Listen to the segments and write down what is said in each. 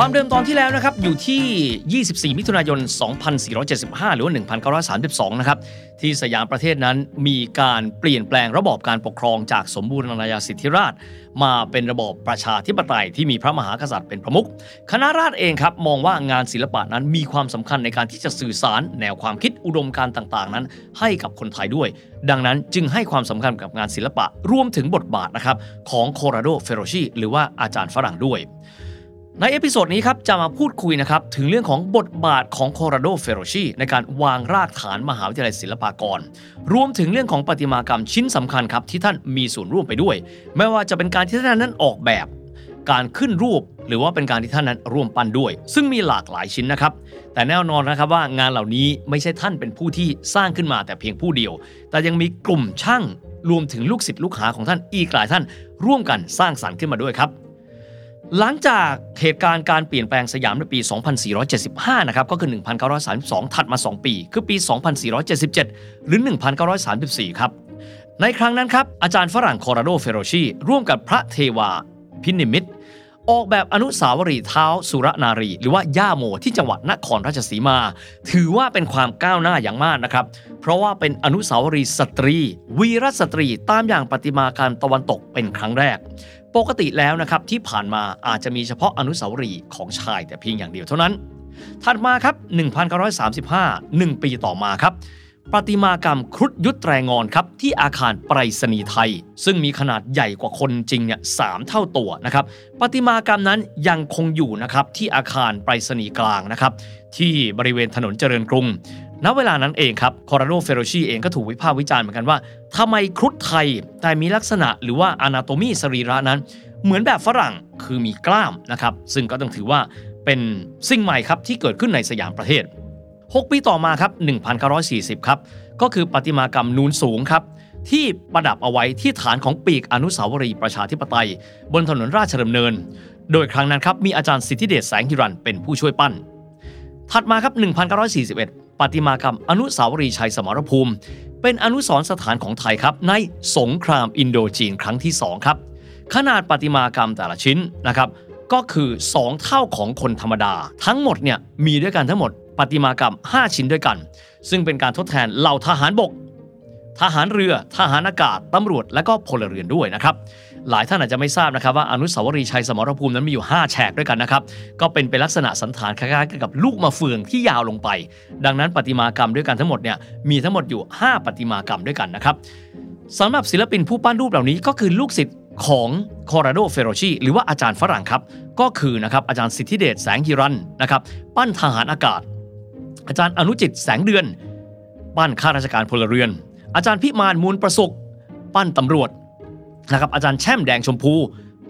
ความเดิมตอนที่แล้วนะครับอยู่ที่ 24 มิถุนายน 2475 หรือว่า 1932 นะครับที่สยามประเทศนั้นมีการเปลี่ยนแปลงระบอบการปกครองจากสมบูรณาญาสิทธิราช มาเป็นระบอบประชาธิปไตยที่มีพระมหากษัตริย์เป็นประมุขคณะราษฎรเองครับมองว่างานศิลปะนั้นมีความสำคัญในการที่จะสื่อสาร แนวความคิดอุดมการณ์ต่างๆ นั้น ให้กับคนไทยด้วย ดังนั้นจึงให้ความสำคัญกับงานศิลปะรวมถึงบทบาทนะครับของคอร์ราโดเฟโรชีหรือว่าอาจารย์ฝรั่งด้วย ใน episode นี้ครับจะมาพูดคุยนะครับถึงเรื่องของบทบาทของคอร์ราโดเฟโรชีในการวางรากฐานมหาวิทยาลัยศิลปากร รวมถึงเรื่องของประติมากรรมชิ้นสำคัญครับที่ท่านมีส่วนร่วมไปด้วย ไม่ว่าจะเป็นการที่ท่านนั้นออกแบบ การขึ้นรูป หรือว่าเป็นการที่ท่านนั้นร่วมปั้นด้วย ซึ่งมีหลากหลายชิ้นนะครับ แต่แน่นอนนะครับว่างานเหล่านี้ไม่ใช่ท่านเป็นผู้ที่สร้างขึ้นมาแต่เพียงผู้เดียว แต่ยังมีกลุ่มช่างรวมถึงลูกศิษย์ลูกหาของท่านอีกหลายท่าน ร่วมกันสร้างสรรค์ขึ้นมาด้วยครับ หลังจากเหตุการณ์การเปลี่ยนแปลงสยามในปี 2475 นะครับ ก็คือ 1932 ถัดมา 2 ปี คือปี 2477 หรือ 1934 ครับ ในครั้งนั้นครับ อาจารย์ฝรั่งคอร์ราโดเฟโรชีร่วมกับพระเทวา ภินิมมิต ออกแบบอนุสาวรีย์ท้าวสุรนารี หรือว่าย่าโมที่จังหวัดนครราชสีมา ถือว่าเป็นความก้าวหน้าอย่างมากนะครับ เพราะว่าเป็นอนุสาวรีย์สตรี วีรสตรีตามอย่างประติมากรรมตะวันตกเป็นครั้งแรก ปกติแล้วนะครับที่ผ่านมาอาจจะมีเฉพาะอนุสาวรีย์ของชายแต่เพียงอย่างเดียวเท่านั้น ถัดมาครับ 1935 1 ปีต่อมาครับประติมากรรมครุฑยุทธแรงอนครับที่อาคารไปรษณีย์ไทย ซึ่งมีขนาดใหญ่กว่าคนจริงเนี่ยสามเท่าตัวนะครับประติมากรรมนั้นยังคงอยู่นะครับที่อาคารไปรษณีย์กลางนะครับที่บริเวณถนนเจริญกรุง ณเวลานั้นเองครับคอราโดเฟโรชีเองก็ถูกวิพากษ์วิจารณ์เหมือนกันว่าทำไมครุฑไทยแต่มีลักษณะหรือว่าอนาโตมีสรีระนั้น เหมือนแบบฝรั่งคือมีกล้ามนะครับซึ่งก็ต้องถือว่าเป็นสิ่งใหม่ครับที่เกิดขึ้นในสยามประเทศ 6 ปีต่อมาครับ 1940 ครับ ก็คือประติมากรรมนูนสูงครับ ที่ประดับเอาไว้ที่ฐานของปีกอนุสาวรีย์ประชาธิปไตย บนถนนราชดำเนิน โดยครั้งนั้นครับมีอาจารย์สิทธิเดชแสงหิรันเป็นผู้ช่วยปั้น ถัดมาครับ 1941 ปฏิมากรรมอนุสาวรีย์ชัยสมรภูมิ เป็นอนุสรสถานของไทยครับ ในสงครามอินโดจีนครั้งที่ 2 ครับ ขนาดปฏิมากรรมแต่ละชิ้นนะครับก็คือ 2 เท่าของคนธรรมดา ทั้งหมดเนี่ยมีด้วยกันทั้งหมดปฏิมากรรม 5 ชิ้นด้วยกัน ซึ่งเป็นการทดแทนเหล่าทหารบก ทหารเรือ ทหารอากาศ ตำรวจ และก็พลเรือนด้วยนะครับ หลายท่านอาจจะไม่ทราบนะครับว่าอนุสาวรีย์ชัยสมรภูมินั้นมีอยู่ 5 แฉกด้วยกันนะครับ ก็เป็นเป็นลักษณะสันฐานคล้ายๆกับลูกมะเฟืองที่ยาวลงไป ดังนั้นประติมากรรมด้วยกันทั้งหมดเนี่ยมีทั้งหมดอยู่ 5ประติมากรรมด้วยกันนะครับสำหรับศิลปินผู้ปั้นรูปเหล่านี้ก็คือลูกศิษย์ของคอราโดเฟโรชีหรือว่าอาจารย์ฝรั่งครับ ก็คือนะครับอาจารย์สิทธิเดชแสงฮิรันนะครับปั้นทหารอากาศ อาจารย์อนุจิตแสงเดือน ปั้นข้าราชการพลเรือน อาจารย์พิมานมูลประสุขปั้นตำรวจ นะครับอาจารย์แช่มแดงชมพู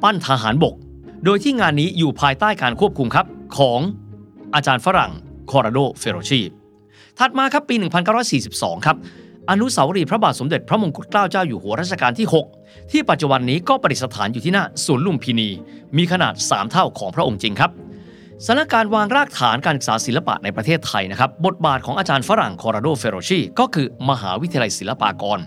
ปั้นทหารบก โดยที่งานนี้อยู่ภายใต้การควบคุมครับของอาจารย์ฝรั่งคอราโดเฟโรชีถัดมาครับปี 1942 ครับอนุสาวรีย์พระบาทสมเด็จพระมงกุฎเกล้าเจ้าอยู่หัวรัชกาลที่ 6 ที่ปัจจุบันนี้ก็ประดิษฐานอยู่ที่หน้าสวนลุมพินี มีขนาด 3 เท่าของพระองค์จริงครับ สถานการณ์วางรากฐานการศึกษาศิลปะในประเทศไทยนะครับ บทบาทของอาจารย์ฝรั่งคอราโดเฟโรชีก็คือมหาวิทยาลัยศิลปากร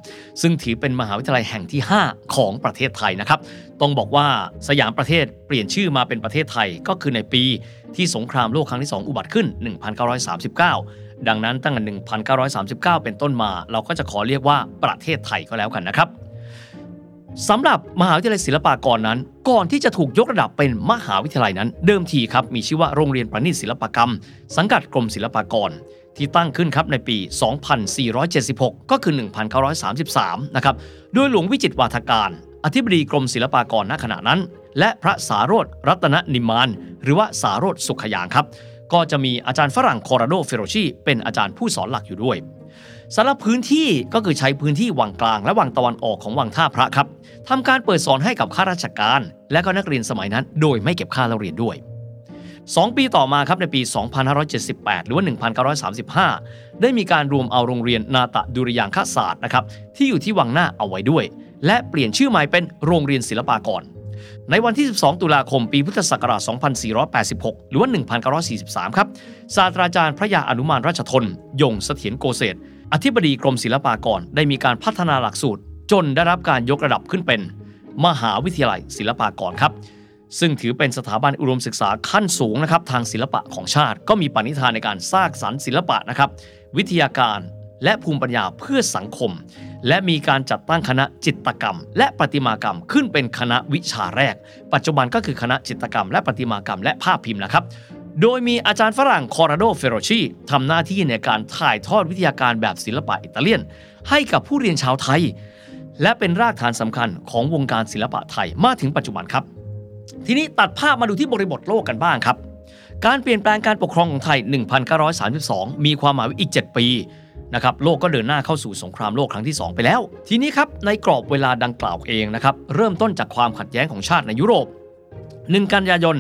ซึ่งถือเป็นมหาวิทยาลัยแห่งที่ 5 ของประเทศไทยนะครับ ต้องบอกว่าสยามประเทศเปลี่ยนชื่อมาเป็นประเทศไทยก็คือในปีที่สงครามโลกครั้งที่ 2 อุบัติขึ้น 1939 ดังนั้นตั้งแต่ 1939 เป็นต้นมา เราก็จะขอเรียกว่าประเทศไทยก็แล้วกันนะครับ สำหรับมหาวิทยาลัยศิลปากรนั้น ก่อนที่จะถูกยกระดับเป็นมหาวิทยาลัยนั้น เดิมทีครับมีชื่อว่าโรงเรียนประณีตศิลปกรรม สังกัดกรมศิลปากร ที่ตั้งขึ้นครับในปี 2476 ก็คือ 1933 นะครับโดยหลวงวิจิตวาทการ อธิบดีกรมศิลปากรณขณะนั้น และพระสาโรธรัตนนิมาน หรือว่าสาโรธสุขยางครับก็จะมีอาจารย์ฝรั่งโคราโดเฟโรชีเป็นอาจารย์ผู้สอนหลักอยู่ด้วย สำหรับพื้นที่ก็คือใช้พื้นที่วังกลางและวังตะวันออกของวังท่าพระครับทำการเปิดสอนให้กับข้าราชการ และก็นักเรียนสมัยนั้น โดยไม่เก็บค่าเล่าเรียนด้วย 2 ปีต่อมาครับในปี 2578 หรือว่า 1935 ได้มีการรวมเอาโรงเรียนนาตะดุริยางคศาสตร์นะครับที่อยู่ที่วังหน้าเอาไว้ด้วย และเปลี่ยนชื่อใหม่เป็นโรงเรียนศิลปากรในวันที่ 12 ตุลาคม ปีพุทธศักราช 2486 หรือว่า 1943 ครับ ศาสตราจารย์พระยาอนุมานราชทน ยงเสถียรโกเศษ อธิบดีกรมศิลปากรได้มีการพัฒนาหลักสูตร จนได้รับการยกระดับขึ้นเป็น มหาวิทยาลัยศิลปากรครับ ซึ่งถือเป็นสถาบันอุดมศึกษาขั้นสูงนะครับทางศิลปะของชาติ ก็มีปณิธานในการสร้างสรรค์ศิลปะนะครับ วิทยาการและภูมิปัญญาเพื่อสังคม และมีการจัดตั้งคณะจิตกรรม และประติมากรรมขึ้นเป็นคณะวิชาแรก ปัจจุบันก็คือคณะจิตกรรม และประติมากรรมและภาพพิมพ์นะครับ โดยมีอาจารย์ฝรั่งคอราโดเฟโรชีทำหน้าที่ในการถ่ายทอดวิทยาการแบบศิลปะอิตาเลียน ให้กับผู้เรียนชาวไทย และเป็นรากฐานสำคัญของวงการศิลปะไทยมาถึงปัจจุบันครับ ทีนี้ตัดภาพมาดูที่บริบทโลกกันบ้างครับ การเปลี่ยนแปลงการปกครองของไทย 1932 มีความหมายอีก 7 ปีนะครับโลกก็เดินหน้าเข้าสู่สงครามโลกครั้งที่ 2 ไปแล้ว ทีนี้ครับในกรอบเวลาดังกล่าวเองนะครับเริ่มต้นจากความขัดแย้งของชาติในยุโรป 1 กันยายน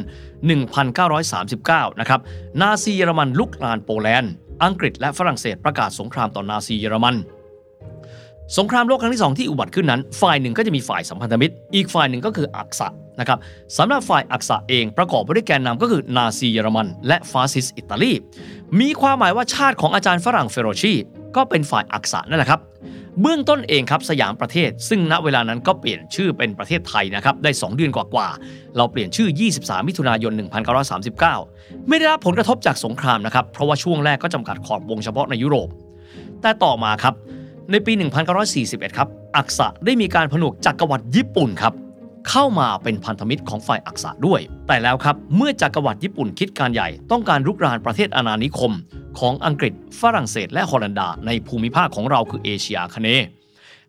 1939 นะครับ นาซีเยอรมันลุกลานโปแลนด์ อังกฤษและฝรั่งเศสประกาศสงครามต่อนาซีเยอรมัน สงครามโลกครั้งที่2ที่อุบัติขึ้นนั้น ฝ่ายหนึ่งก็จะมีฝ่ายสัมพันธมิตร อีกฝ่ายหนึ่งก็คืออักษะนะครับสำหรับฝ่ายอักษะเองประกอบไปด้วยแกนนำก็คือนาซีเยอรมัน และฟาสซิสอิตาลี มีความหมายว่าชาติของอาจารย์ฝรั่งเฟโรชีก็เป็นฝ่ายอักษะนั่นแหละครับ เบื้องต้นเองครับสยามประเทศ ซึ่งณเวลานั้นก็เปลี่ยนชื่อเป็นประเทศไทยนะครับได้ 2 เดือนกว่าๆเราเปลี่ยนชื่อ 23 มิถุนายน 1939 ไม่ได้รับผลกระทบจากสงครามนะครับเพราะว่าช่วงแรกก็จำกัดขอบวงเฉพาะในยุโรป แต่ต่อมาครับในปี 1941 ครับอักษะได้มีการผนวกจักรวรรดิญี่ปุ่นครับเข้ามาเป็นพันธมิตรของฝ่ายอักษะด้วย แต่แล้วครับเมื่อจักรวรรดิญี่ปุ่นคิดการใหญ่ต้องการรุกรานประเทศอาณานิคม ของอังกฤษ ฝรั่งเศส และฮอลันดา ในภูมิภาคของเราคือเอเชียอาคเน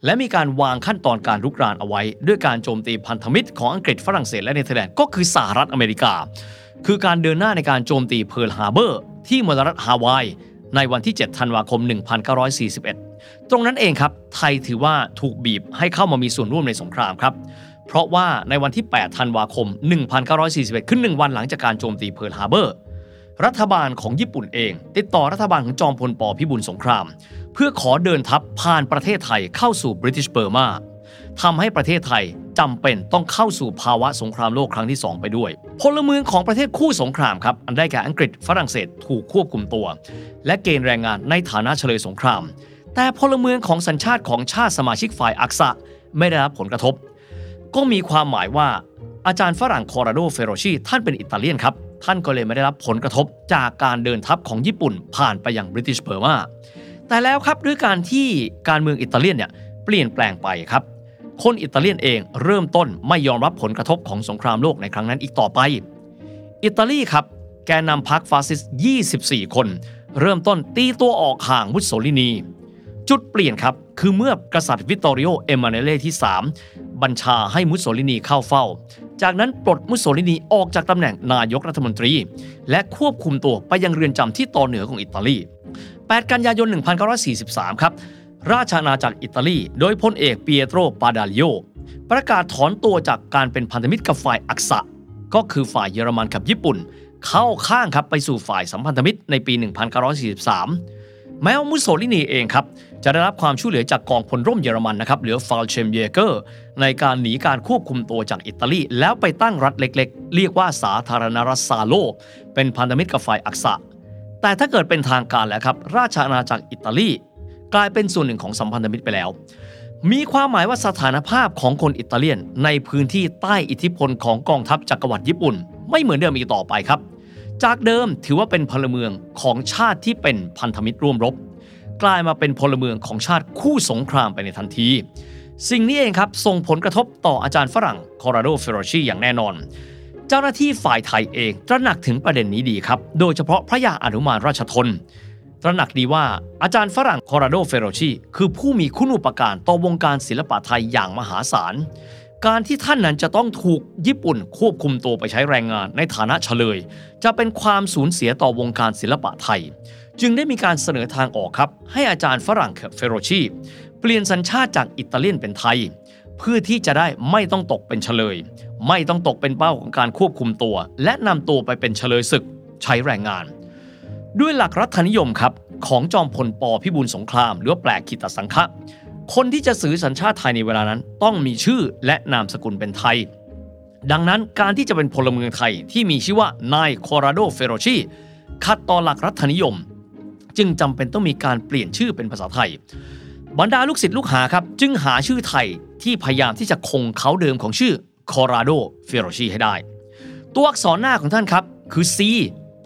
และมีการวางขั้นตอนการรุกรานเอาไว้ ด้วยการโจมตีพันธมิตรของอังกฤษฝรั่งเศสและเนเธอร์แลนด์ก็คือสหรัฐอเมริกา คือการเดินหน้าในการโจมตีเพิร์ลฮาร์เบอร์ ที่มลรัฐฮาวาย ในวันที่ 7 ธันวาคม 1941 ตรงนั้นเองครับ ไทยถือว่าถูกบีบให้เข้ามามีส่วนร่วมในสงครามครับเพราะว่าในวันที่ 8 ธันวาคม 1941 คือหนึ่งวันหลังจากการโจมตีเพิร์ลฮาร์เบอร์ รัฐบาลของญี่ปุ่นเอง ติดต่อรัฐบาลของจอมพล ป. พิบูลสงคราม เพื่อขอเดินทัพผ่านประเทศไทยเข้าสู่บริ t ิชเบอร์มาทำให้ประเทศไทยจำเป็นต้องเข้าสู่ภาวะสงครามโลกครั้งที่ 2 ไปด้วย พลเมืองของประเทศคู่สงครามครับ อันได้แก่อังกฤษฝรั่งเศสถูกควบคุมตัว และเกณฑ์แรงงานในฐานะเชลยสงคราม แต่พลเมืองของสัญชาติของชาติสมาชิกฝ่ายอักษะไม่ได้รับผลกระทบ ก็มีความหมายว่าอาจารย์ฝรั่งคอร์ราโดเฟโรชีท่านเป็นอิตาเลียนครับ ท่านก็เลยไม่ได้รับผลกระทบจากการเดินทัพของญี่ปุ่นผ่านไปยังบริ t ิชเ b อร์มาแต่แล้วครับด้วยการที่การเมืองอิตาเลียนเนี่ยเปลี่ยนแปลงไปครับคนอิตาเลียนเองเริ่มต้นไม่ยอมรับผลกระทบของสงครามโลกในครั้งนั้นอีกต่อไป อิตาลีครับ แกนนำพรรคฟาสซิสต์ 24 คน เริ่มต้นตีตัวออกห่างมุสโสลินี จุดเปลี่ยนครับ คือเมื่อกษัตริย์วิตตอริโอ เอมาเนเลที่ 3 บัญชาให้มุสโสลินีเข้าเฝ้า จากนั้นปลดมุสโสลินีออกจากตำแหน่งนายกรัฐมนตรี และควบคุมตัวไปยังเรือนจำที่ตอนเหนือของอิตาลี 8 กันยายน 1943 ครับราชอาณาจักรอิตาลี โดยพลเอกเปียโตร บาโดลิโอประกาศถอนตัวจากการเป็นพันธมิตรกับฝ่ายอักษะ ก็คือฝ่ายเยอรมันกับญี่ปุ่น เข้าข้างครับไปสู่ฝ่ายสัมพันธมิตรในปี 1943 แม้ว่ามุสโสลินีเองครับจะได้รับความช่วยเหลือจากกองพลร่มเยอรมันนะครับหรือ Fallschirmjäger ในการหนีการควบคุมตัวจากอิตาลี แล้วไปตั้งรัฐเล็กๆ เรียกว่าสาธารณรัฐซาโล เป็นพันธมิตรกับฝ่ายอักษะ แต่ถ้าเกิดเป็นทางการแล้วครับราชอาณาจักรอิตาลี กลายเป็นส่วนหนึ่งของสัมพันธมิตรไปแล้ว มีความหมายว่าสถานภาพของคนอิตาเลียน ในพื้นที่ใต้อิทธิพลของกองทัพจักรวรรดิญี่ปุ่น ไม่เหมือนเดิมอีกต่อไปครับ จากเดิมถือว่าเป็นพลเมืองของชาติที่เป็นพันธมิตรร่วมรบ กลายมาเป็นพลเมืองของชาติคู่สงครามไปในทันที สิ่งนี้เองครับส่งผลกระทบต่ออาจารย์ฝรั่งคอราโดเฟโรชีอย่างแน่นอน เจ้าหน้าที่ฝ่ายไทยเองตระหนักถึงประเด็นนี้ดีครับ โดยเฉพาะพระยาอนุมานราชทนตระหนักดีว่าอาจารย์ฝรั่งคอราโดเฟโรชีคือผู้มีคุณูปการต่อวงการศิลปะไทยอย่างมหาศาล การที่ท่านนั้นจะต้องถูกญี่ปุ่นควบคุมตัวไปใช้แรงงานในฐานะเฉลย จะเป็นความสูญเสียต่อวงการศิลปะไทย จึงได้มีการเสนอทางออกครับ ให้อาจารย์ฝรั่งเฟโรชีเปลี่ยนสัญชาติจากอิตาเลียนเป็นไทย เพื่อที่จะได้ไม่ต้องตกเป็นเฉลย ไม่ต้องตกเป็นเป้าของการควบคุมตัว และนำตัวไปเป็นเฉลยศึกใช้แรงงาน ด้วยหลักรัฐนิยมครับของจอมพลปพิบูลสงคราม หรือแปลกขิตสังฆะ คนที่จะสื่อสัญชาติไทยในเวลานั้น ต้องมีชื่อและนามสกุลเป็นไทย ดังนั้นการที่จะเป็นพลเมืองไทยที่มีชื่อว่านายคอราโดเฟโรชีขัดต่อหลักรัฐนิยม จึงจำเป็นต้องมีการเปลี่ยนชื่อเป็นภาษาไทย บรรดาลูกศิษย์ลูกหาครับจึงหาชื่อไทยที่พยายามที่จะคงเขาเดิมของชื่อคอราโดเฟโรชีให้ได้ ตัวอักษรหน้าของท่านครับคือ C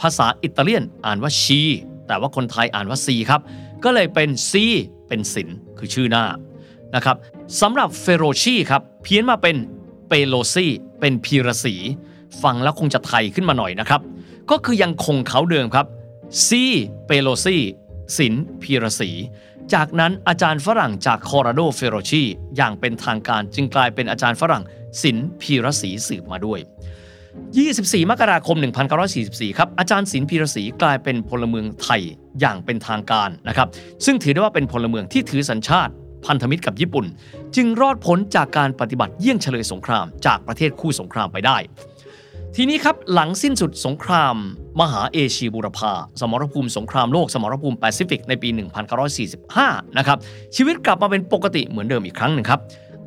ภาษาอิตาเลียนอ่านว่าชีแต่ว่าคนไทยอ่านว่า C ครับ ก็เลยเป็น C เป็นศิล คือชื่อหน้านะครับสำหรับเฟโรชีครับเพี้ยนมาเป็นเปโลซีเป็นพีรสีฟังแล้วคงจะไทยขึ้นมาหน่อยนะครับ ก็คือยังคงเขาเดิมครับซีเปโลซีศิลพีรสีจากนั้นอาจารย์ฝรั่งจากคอราโดเฟโรชีอย่างเป็นทางการจึงกลายเป็นอาจารย์ฝรั่งศิลพีรสีสืบมาด้วย 24 มกราคม 1944 ครับ อาจารย์ศิลพีรศรีกลายเป็นพลเมืองไทยอย่างเป็นทางการนะครับ ซึ่งถือได้ว่าเป็นพลเมืองที่ถือสัญชาติพันธมิตรกับญี่ปุ่น จึงรอดพ้นจากการปฏิบัติเยี่ยงเฉลยสงคราม จากประเทศคู่สงครามไปได้ ทีนี้ครับหลังสิ้นสุดสงคราม มหาเอเชียบูรพาสมรภูมิสงครามโลกสมรภูมิแปซิฟิกในปี 1945 นะครับชีวิตกลับมาเป็นปกติเหมือนเดิมอีกครั้งหนึ่งครับ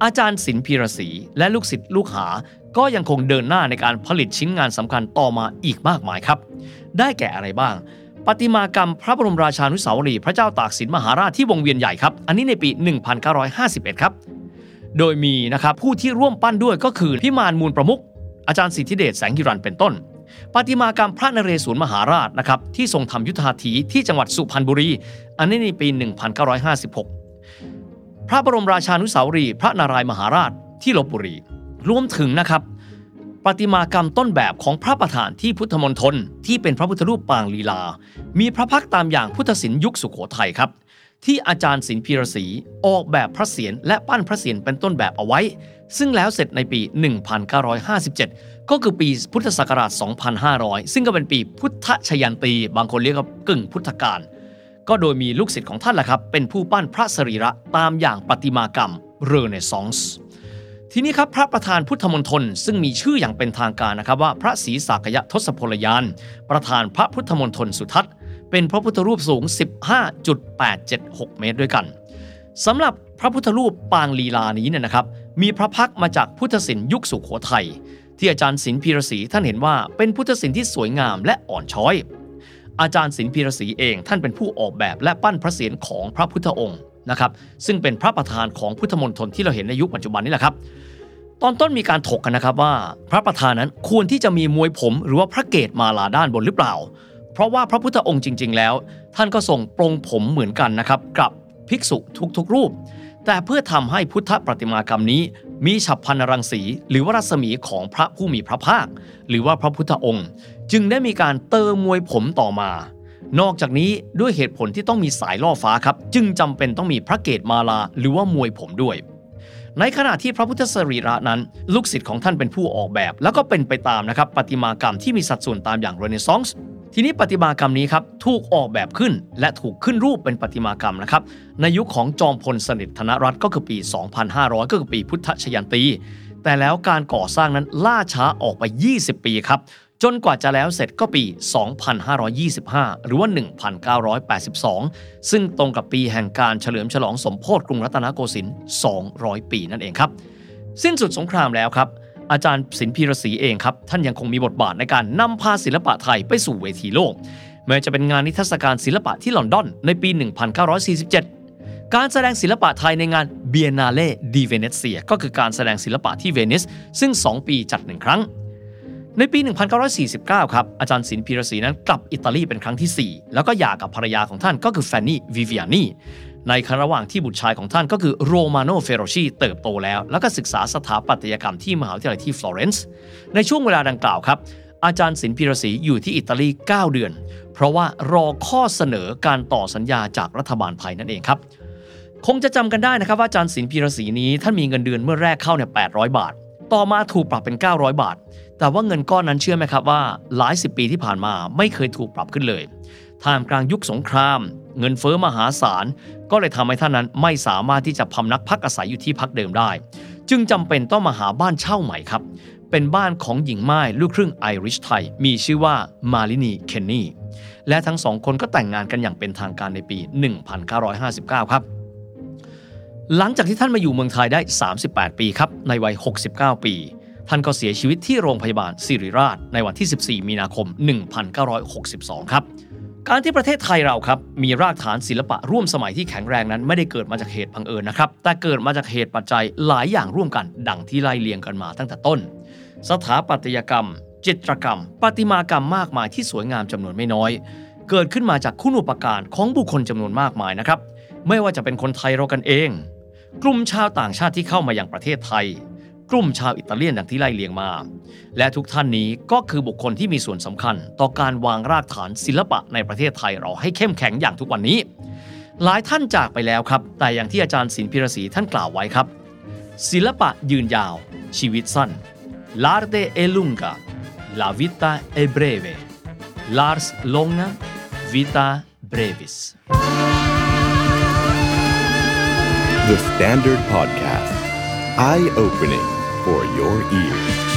อาจารย์ศิลพีรศรีและลูกศิษย์ลูกหา ก็ยังคงเดินหน้าในการผลิตชิ้นงานสำคัญต่อมาอีกมากมายครับ ได้แก่อะไรบ้าง ปฏิมากรรมพระบรมราชานุสาวรีย์พระเจ้าตากสินมหาราชที่วงเวียนใหญ่ครับ อันนี้ในปี 1951 ครับ โดยมีนะครับผู้ที่ร่วมปั้นด้วยก็คือพิมานมูลประมุขอาจารย์สิทธิเดชแสงกิรันเป็นต้นปฏิมากรรมพระนเรศวรมหาราชนะครับที่ทรงทำยุทธาถีที่จังหวัดสุพรรณบุรี อันนี้ในปี 1956 พระบรมราชานุสาวรีย์พระนารายมหาราชที่ลบบุรี รวมถึงนะครับประติมากรรมต้นแบบของพระประธานที่พุทธมณฑลที่เป็นพระพุทธรูปปางลีลา มีพระพักตร์ตามอย่างพุทธศิลป์ยุคสุโขทัยครับ ที่อาจารย์ศิลป์พีรศรีออกแบบพระเศียรและปั้นพระเศียรเป็นต้นแบบเอาไว้ ซึ่งแล้วเสร็จในปี 1957 ก็คือปีพุทธศักราช 2500 ซึ่งก็เป็นปีพุทธชยันตี บางคนเรียกว่ากึ่งพุทธกาล ก็โดยมีลูกศิษย์ของท่านแหละครับ เป็นผู้ปั้นพระสรีระตามอย่างประติมากรรมเรเนซองส์ทีนี้ครับพระประธานพุทธมณฑลซึ่งมีชื่ออย่างเป็นทางการนะครับว่าพระศรีสากยะทศพลยาน ประธานพระพุทธมณฑลสุทัศน์ เป็นพระพุทธรูปสูง 15.876 เมตรด้วยกันสำหรับพระพุทธรูปปางลีลานี้เนี่ยนะครับ มีพระพักมาจากพุทธศิลป์ยุคสุโขทัยที่อาจารย์ศิลป์พีรศรีท่านเห็นว่าเป็นพุทธศิลป์ที่สวยงามและอ่อนช้อย อาจารย์ศิลป์พีรศรีเอง ท่านเป็นผู้ออกแบบและปั้นพระเศียรของพระพุทธองค์นะครับซึ่งเป็นพระประธานของพุทธมณฑลที่เราเห็นในยุคปัจจุบันนี่แหละครับ ตอนต้นมีการถกกันนะครับว่า พระประธานนั้นควรที่จะมีมวยผมหรือว่าพระเกศมาลาด้านบนหรือเปล่า เพราะว่าพระพุทธองค์จริง ๆ แล้ว ท่านก็ทรงปรงผมเหมือนกันนะครับกับภิกษุทุกๆรูป แต่เพื่อทำให้พุทธประติมากรรมนี้ มีฉับพันรังสีหรือว่ารัศมีของพระผู้มีพระภาค หรือว่าพระพุทธองค์ จึงได้มีการเติมมวยผมต่อมา นอกจากนี้ด้วยเหตุผลที่ต้องมีสายล่อฟ้าครับ จึงจำเป็นต้องมีพระเกศมาลาหรือว่ามวยผมด้วย ในขณะที่พระพุทธสรีระนั้น ลูกศิษย์ของท่านเป็นผู้ออกแบบ แล้วก็เป็นไปตามนะครับประติมากรรมที่มีสัดส่วนตามอย่างเรเนซองส์ทีนี้ประติมากรรมนี้ครับถูกออกแบบขึ้นและถูกขึ้นรูปเป็นประติมากรรมนะครับในยุคของจอมพลสฤษดิ์ธนรัตน์ก็คือปี 2500 ก็คือปีพุทธชยันตีแต่แล้วการก่อสร้างนั้นล่าช้าออกไป 20 ปีครับ จนกว่าจะแล้วเสร็จก็ปี 2525 หรือว่า 1982 ซึ่งตรงกับปีแห่งการเฉลิมฉลองสมโพธิกรุงรัตนโกสินทร์ 200 ปีนั่นเองครับ สิ้นสุดสงครามแล้วครับ อาจารย์ศิลป์พีรศรีเองครับ ท่านยังคงมีบทบาทในการนำพาศิลปะไทยไปสู่เวทีโลกไม่ว่าจะเป็นงานนิทรรศการศิลปะที่ลอนดอนในปี 1947 การแสดงศิลปะไทยในงาน Biennale di Venezia ก็คือการแสดงศิลปะที่เวนิส ซึ่ง 2 ปีจัดหนึ่งครั้ง ในปี 1949 ครับ อาจารย์ศิลป์พีรศรีนั้นกลับอิตาลีเป็นครั้งที่ 4 แล้วก็หย่ากับภรรยาของท่านก็คือแฟนนี่วิเวิอานีในขณะระหว่างที่บุตรชายของท่านก็คือโรมาโนเฟโรชีเติบโตแล้ว แล้วก็ศึกษาสถาปัตยกรรมที่มหาวิทยาลัยที่ฟลอเรนซ์ในช่วงเวลาดังกล่าวครับ อาจารย์ศิลป์พีระศรีอยู่ที่อิตาลี 9 เดือน เพราะว่ารอข้อเสนอการต่อสัญญาจากรัฐบาลไทยนั่นเองครับคงจะจำกันได้นะครับว่าอาจารย์ศิลป์พีระศรีนี้ท่านมีเงินเดือนเมื่อแรกเข้าเนี่ย800 บาท ต่อมาถูกปรับเป็น 900 บาท แต่ว่าเงินก้อนนั้นเชื่อไหมครับว่า หลายสิบปีที่ผ่านมาไม่เคยถูกปรับขึ้นเลย ท่ามกลางยุคสงคราม เงินเฟอ้อมหาศาล ก็เลยทำให้ท่านนั้นไม่สามารถที่จะพำนักพักอาศัยอยู่ที่พักเดิมได้ จึงจำเป็นต้องมาหาบ้านเช่าใหม่ครับ เป็นบ้านของหญิงม่ายลูกครึ่งไอริชไทย มีชื่อว่ามาลินีเคนนี่ และทั้งสองคนก็แต่งงานกันอย่างเป็นทางการในปี 1959 ครับหลังจากที่ท่านมาอยู่เมืองไทยได้ 38 ปีครับ ในวัย 69 ปี ท่านก็เสียชีวิตที่โรงพยาบาลสิริราชในวันที่ 14 มีนาคม 1962 ครับ การที่ประเทศไทยเราครับ มีรากฐานศิลปะร่วมสมัยที่แข็งแรงนั้น ไม่ได้เกิดมาจากเหตุบังเอิญนะครับ แต่เกิดมาจากเหตุปัจจัยหลายอย่างร่วมกัน ดังที่ไล่เลียงกันมาตั้งแต่ต้น สถาปัตยกรรม จิตรกรรม ประติมากรรมมากมายที่สวยงามจำนวนไม่น้อย เกิดขึ้นมาจากคุณอุปการของบุคคลจำนวนมากมายนะครับ ไม่ว่าจะเป็นคนไทยเรากันเอง กลุ่มชาวต่างชาติที่เข้ามาอย่างประเทศไทย กลุ่มชาวอิตาเลียนดังที่ไล่เลียงมา และทุกท่านนี้ก็คือบุคคลที่มีส่วนสำคัญ ต่อการวางรากฐานศิลปะในประเทศไทยเราให้เข้มแข็งอย่างทุกวันนี้ หลายท่านจากไปแล้วครับ แต่อย่างที่อาจารย์ศิลปิรศรีท่านกล่าวไว้ครับ ศิลปะยืนยาว ชีวิตสั้น l'arte è lunga la vita è breve l'ars longa vita brevis The Standard Podcast. Eye opening for your ears.